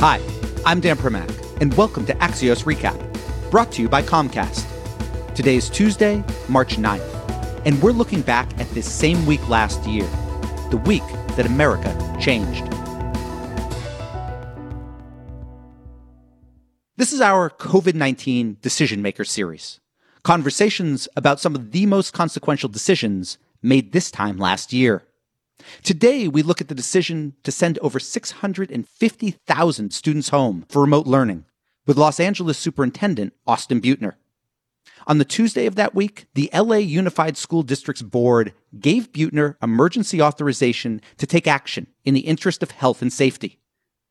Hi, I'm Dan Primack, and welcome to Axios Recap, brought to you by Comcast. Today is Tuesday, March 9th, and we're looking back at this same week last year, the week that America changed. This is our COVID 19 Decision Maker series conversations about some of the most consequential decisions made this time last year. Today, we look at the decision to send over 650,000 students home for remote learning with Los Angeles Superintendent Austin Beutner. On the Tuesday of that week, the LA Unified School District's board gave Beutner emergency authorization to take action in the interest of health and safety.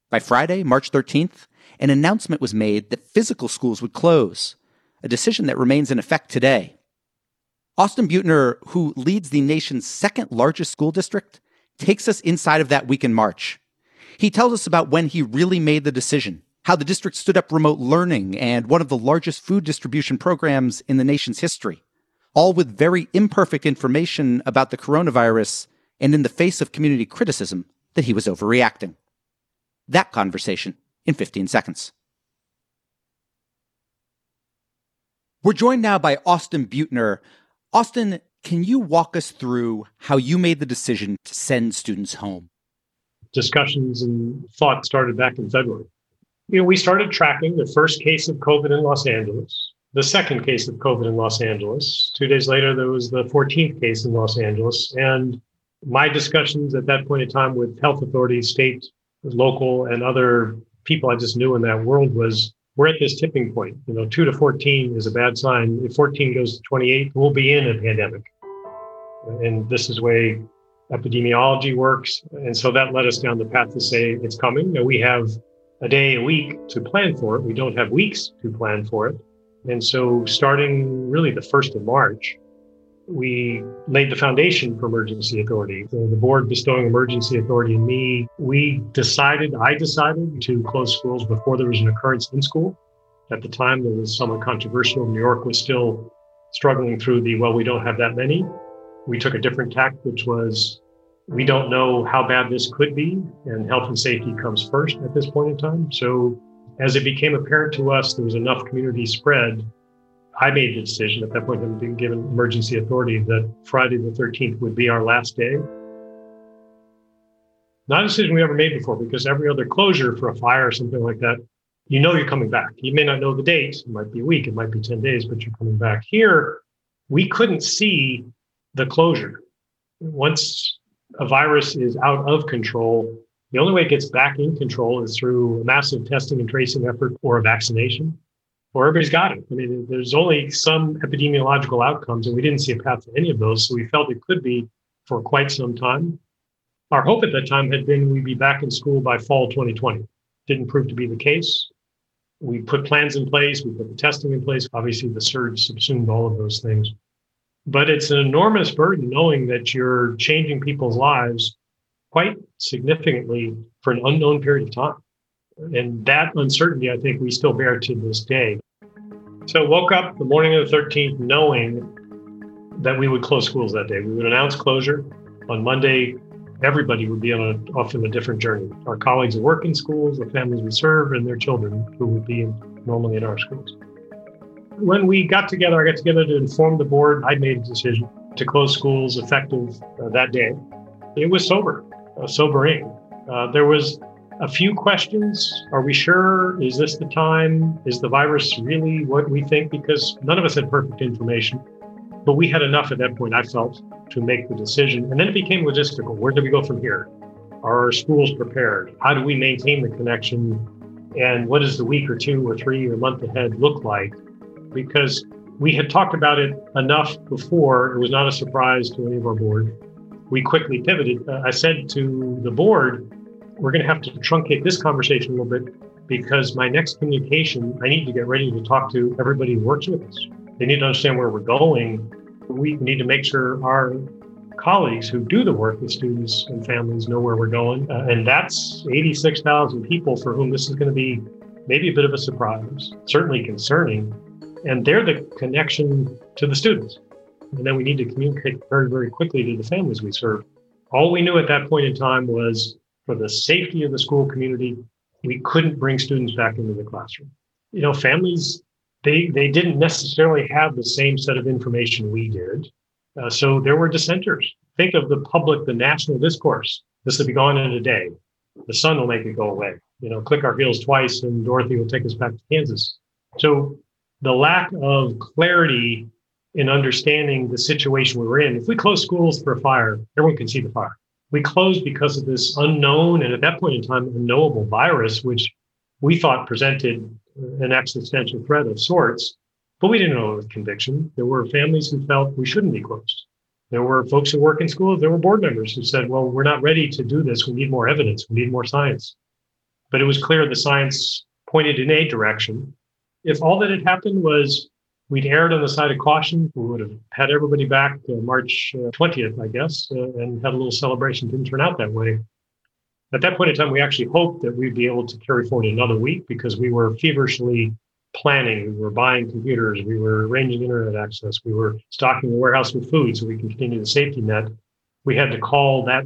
By Friday, March 13th, an announcement was made that physical schools would close, a decision that remains in effect today. Austin Beutner, who leads the nation's second largest school district, takes us inside of that week in March. He tells us about when he really made the decision, how the district stood up remote learning and one of the largest food distribution programs in the nation's history, all with very imperfect information about the coronavirus and in the face of community criticism that he was overreacting. That conversation in 15 seconds. We're joined now by Austin Beutner. Austin, can you walk us through how you made the decision to send students home? Discussions and thought started back in February. You know, we started tracking the first case of COVID in Los Angeles, the second case of COVID in Los Angeles. Two days later, there was the 14th case in Los Angeles. And my discussions at that point in time with health authorities, state, local, and other people I just knew in that world was we're at this tipping point. You know, two to 14 is a bad sign. If 14 goes to 28, we'll be in a pandemic. And this is the way epidemiology works. And so that led us down the path to say it's coming. Now we have a day a week to plan for it. We don't have weeks to plan for it. And so starting really the 1st of March, we laid the foundation for emergency authority. The board bestowing emergency authority on me, we decided, I decided to close schools before there was an occurrence in school. At the time, it was somewhat controversial. New York was still struggling through the, well, we don't have that many. We took a different tack, which was we don't know how bad this could be, and health and safety comes first at this point in time. So as it became apparent to us there was enough community spread I made the decision at that point, of being given emergency authority, that Friday the 13th would be our last day. Not a decision we ever made before because every other closure for a fire or something like that, you know you're coming back. You may not know the date. It might be a week, it might be 10 days, but you're coming back. Here, we couldn't see the closure. Once a virus is out of control, the only way it gets back in control is through a massive testing and tracing effort or a vaccination or everybody's got it. I mean, there's only some epidemiological outcomes, and we didn't see a path to any of those. So we felt it could be for quite some time. Our hope at that time had been we'd be back in school by fall 2020. Didn't prove to be the case. We put plans in place, we put the testing in place. Obviously, the surge subsumed all of those things. But it's an enormous burden knowing that you're changing people's lives quite significantly for an unknown period of time. And that uncertainty, I think, we still bear to this day. So woke up the morning of the 13th knowing that we would close schools that day. We would announce closure. On Monday, everybody would be on a, off in a different journey. Our colleagues who work in schools, the families we serve, and their children who would be normally in our schools. When we got together, I got together to inform the board. I made a decision to close schools effective uh, that day. It was sober, uh, sobering. Uh, there was a few questions. Are we sure? Is this the time? Is the virus really what we think? Because none of us had perfect information, but we had enough at that point, I felt, to make the decision. And then it became logistical. Where do we go from here? Are our schools prepared? How do we maintain the connection? And what does the week or two or three or month ahead look like? Because we had talked about it enough before, it was not a surprise to any of our board. We quickly pivoted. Uh, I said to the board, we're going to have to truncate this conversation a little bit because my next communication, I need to get ready to talk to everybody who works with us. They need to understand where we're going. We need to make sure our colleagues who do the work with students and families know where we're going. Uh, and that's 86,000 people for whom this is going to be maybe a bit of a surprise, certainly concerning. And they're the connection to the students. And then we need to communicate very, very quickly to the families we serve. All we knew at that point in time was for the safety of the school community we couldn't bring students back into the classroom. You know, families, they, they didn't necessarily have the same set of information we did. Uh, so there were dissenters. Think of the public, the national discourse. This will be gone in a day. The sun will make it go away. You know, click our heels twice and Dorothy will take us back to Kansas. So the lack of clarity in understanding the situation we were in. If we close schools for a fire, everyone can see the fire. We closed because of this unknown and at that point in time, unknowable virus, which we thought presented an existential threat of sorts, but we didn't know it with conviction. There were families who felt we shouldn't be closed. There were folks who work in schools, there were board members who said, well, we're not ready to do this. We need more evidence. We need more science. But it was clear the science pointed in a direction. If all that had happened was we'd erred on the side of caution, we would have had everybody back uh, March uh, 20th, I guess, uh, and had a little celebration. Didn't turn out that way. At that point in time, we actually hoped that we'd be able to carry forward another week because we were feverishly planning. We were buying computers. We were arranging internet access. We were stocking the warehouse with food so we can continue the safety net. We had to call that,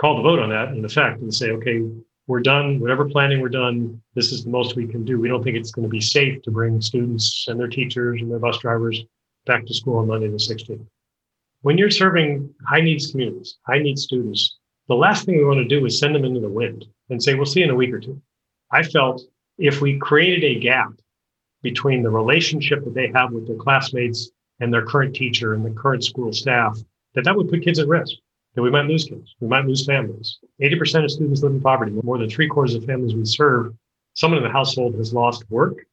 call the vote on that in effect and say, okay, we're done. Whatever planning we're done, this is the most we can do. We don't think it's going to be safe to bring students and their teachers and their bus drivers back to school on Monday the 16th. When you're serving high needs communities, high needs students, the last thing we want to do is send them into the wind and say, we'll see in a week or two. I felt if we created a gap between the relationship that they have with their classmates and their current teacher and the current school staff, that that would put kids at risk that we might lose kids, we might lose families. 80% of students live in poverty. More than three quarters of families we serve, someone in the household has lost work.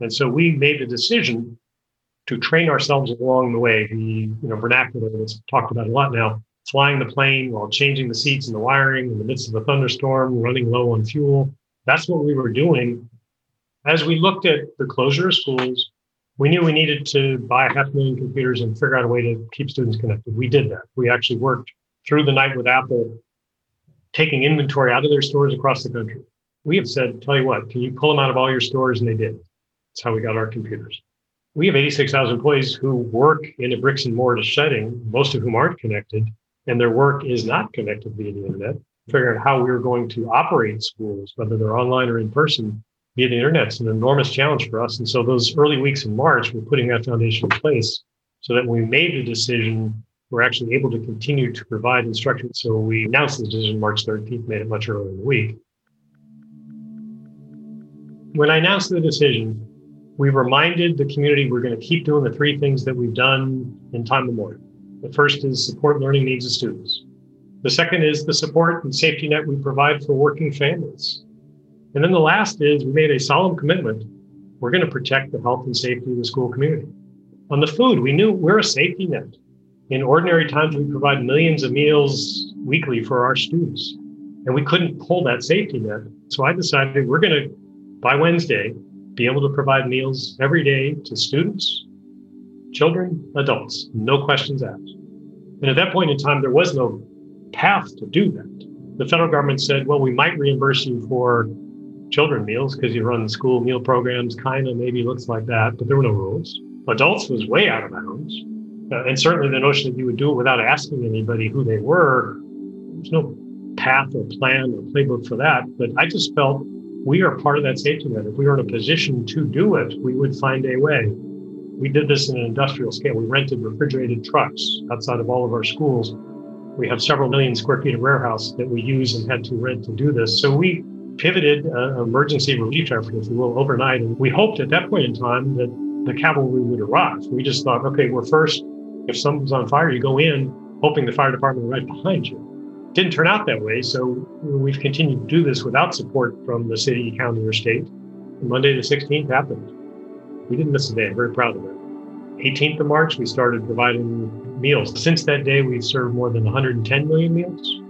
And so we made the decision to train ourselves along the way. The you know vernacular that's talked about a lot now, flying the plane while changing the seats and the wiring in the midst of a thunderstorm, running low on fuel. That's what we were doing. As we looked at the closure of schools, we knew we needed to buy a half million computers and figure out a way to keep students connected. We did that. We actually worked through the night with Apple, taking inventory out of their stores across the country. We have said, tell you what, can you pull them out of all your stores? And they did. That's how we got our computers. We have 86,000 employees who work in a bricks and mortar setting, most of whom aren't connected, and their work is not connected via the internet. Figuring out how we were going to operate schools, whether they're online or in person, via the internet. It's an enormous challenge for us. And so those early weeks in March, we're putting that foundation in place so that when we made the decision, we're actually able to continue to provide instruction. So we announced the decision March 13th, made it much earlier in the week. When I announced the decision, we reminded the community we're going to keep doing the three things that we've done in time memorial. The first is support learning needs of students. The second is the support and safety net we provide for working families. And then the last is we made a solemn commitment. We're going to protect the health and safety of the school community. On the food, we knew we're a safety net. In ordinary times, we provide millions of meals weekly for our students, and we couldn't pull that safety net. So I decided we're going to, by Wednesday, be able to provide meals every day to students, children, adults, no questions asked. And at that point in time, there was no path to do that. The federal government said, well, we might reimburse you for children meals because you run school meal programs, kind of maybe looks like that, but there were no rules. Adults was way out of bounds. Uh, and certainly the notion that you would do it without asking anybody who they were, there's no path or plan or playbook for that. But I just felt we are part of that safety net. If we were in a position to do it, we would find a way. We did this in an industrial scale. We rented refrigerated trucks outside of all of our schools. We have several million square feet of warehouse that we use and had to rent to do this. So we pivoted uh, emergency relief effort, if you will, overnight. And we hoped at that point in time that the cavalry would arrive. We just thought, okay, we're first. If something's on fire, you go in, hoping the fire department right behind you. Didn't turn out that way. So we've continued to do this without support from the city, county, or state. And Monday the 16th happened. We didn't miss a day. I'm very proud of it. 18th of March, we started providing meals. Since that day, we've served more than 110 million meals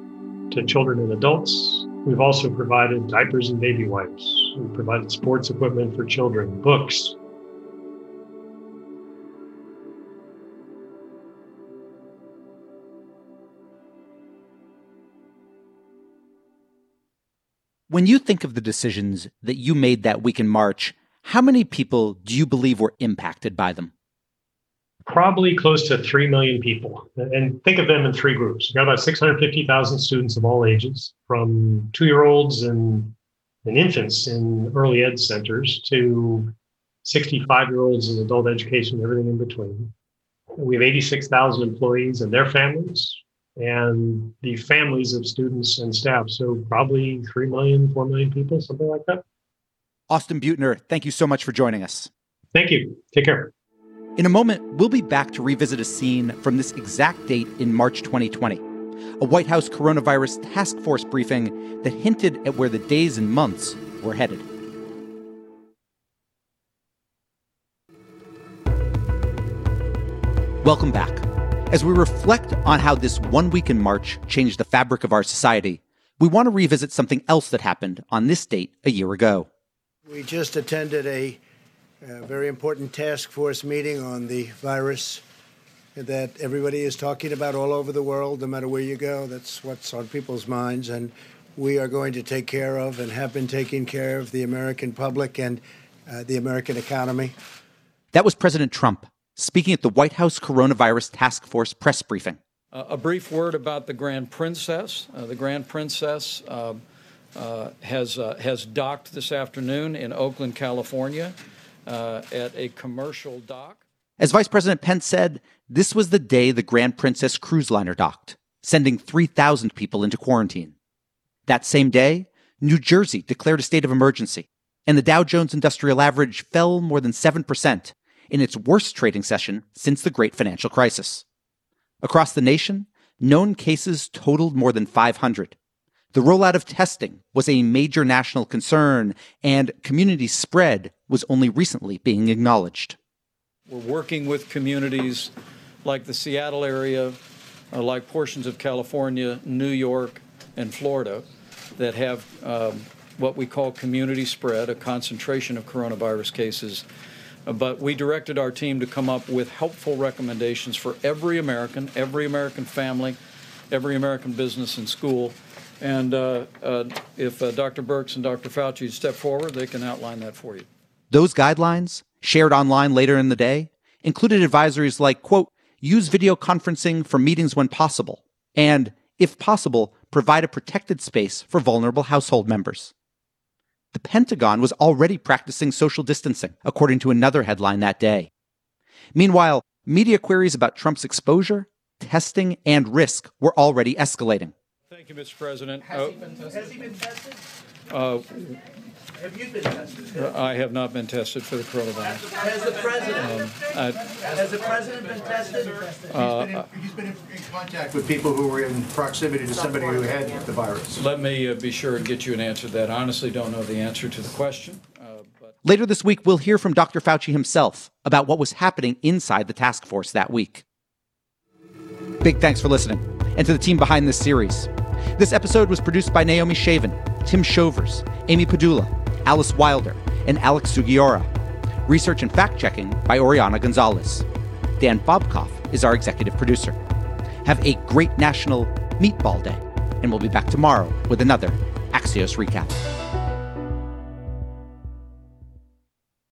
to children and adults We've also provided diapers and baby wipes. We've provided sports equipment for children, books. When you think of the decisions that you made that week in March, how many people do you believe were impacted by them? Probably close to 3 million people. And think of them in three groups. We've got about 650,000 students of all ages, from two year olds and and infants in early ed centers to 65 year olds in adult education, everything in between. We have 86,000 employees and their families, and the families of students and staff. So probably 3 million, 4 million people, something like that. Austin Beutner, thank you so much for joining us. Thank you. Take care. In a moment, we'll be back to revisit a scene from this exact date in March 2020 a White House coronavirus task force briefing that hinted at where the days and months were headed. Welcome back. As we reflect on how this one week in March changed the fabric of our society, we want to revisit something else that happened on this date a year ago. We just attended a, a very important task force meeting on the virus that everybody is talking about all over the world, no matter where you go. That's what's on people's minds. And we are going to take care of and have been taking care of the American public and uh, the American economy. That was President Trump speaking at the White House Coronavirus Task Force press briefing. Uh, a brief word about the Grand Princess. Uh, the Grand Princess uh, uh, has, uh, has docked this afternoon in Oakland, California, Uh, at a commercial dock. As Vice President Pence said, this was the day the Grand Princess cruise liner docked, sending 3,000 people into quarantine. That same day, New Jersey declared a state of emergency, and the Dow Jones Industrial Average fell more than 7% in its worst trading session since the great financial crisis. Across the nation, known cases totaled more than 500. The rollout of testing was a major national concern, and community spread was only recently being acknowledged. We're working with communities like the Seattle area, uh, like portions of California, New York, and Florida that have um, what we call community spread, a concentration of coronavirus cases. Uh, but we directed our team to come up with helpful recommendations for every American, every American family, every American business and school. And uh, uh, if uh, Dr. Birx and Dr. Fauci step forward, they can outline that for you. Those guidelines, shared online later in the day, included advisories like, quote, use video conferencing for meetings when possible, and, if possible, provide a protected space for vulnerable household members. The Pentagon was already practicing social distancing, according to another headline that day. Meanwhile, media queries about Trump's exposure, testing, and risk were already escalating. Thank you, Mr. President. Has, uh, he, been tested? Has he been tested? Uh, have you been tested? I have not been tested for the coronavirus. Has the president? Um, I, has the president been tested? Uh, he's, been in, he's been in contact with people who were in proximity to somebody who had the virus. Let me uh, be sure and get you an answer to that. I honestly don't know the answer to the question. Uh, Later this week, we'll hear from Dr. Fauci himself about what was happening inside the task force that week. Big thanks for listening, and to the team behind this series. This episode was produced by Naomi Shavin, Tim Shovers, Amy Padula, Alice Wilder, and Alex Sugiura. Research and fact checking by Oriana Gonzalez. Dan Bobkoff is our executive producer. Have a great National Meatball Day, and we'll be back tomorrow with another Axios Recap.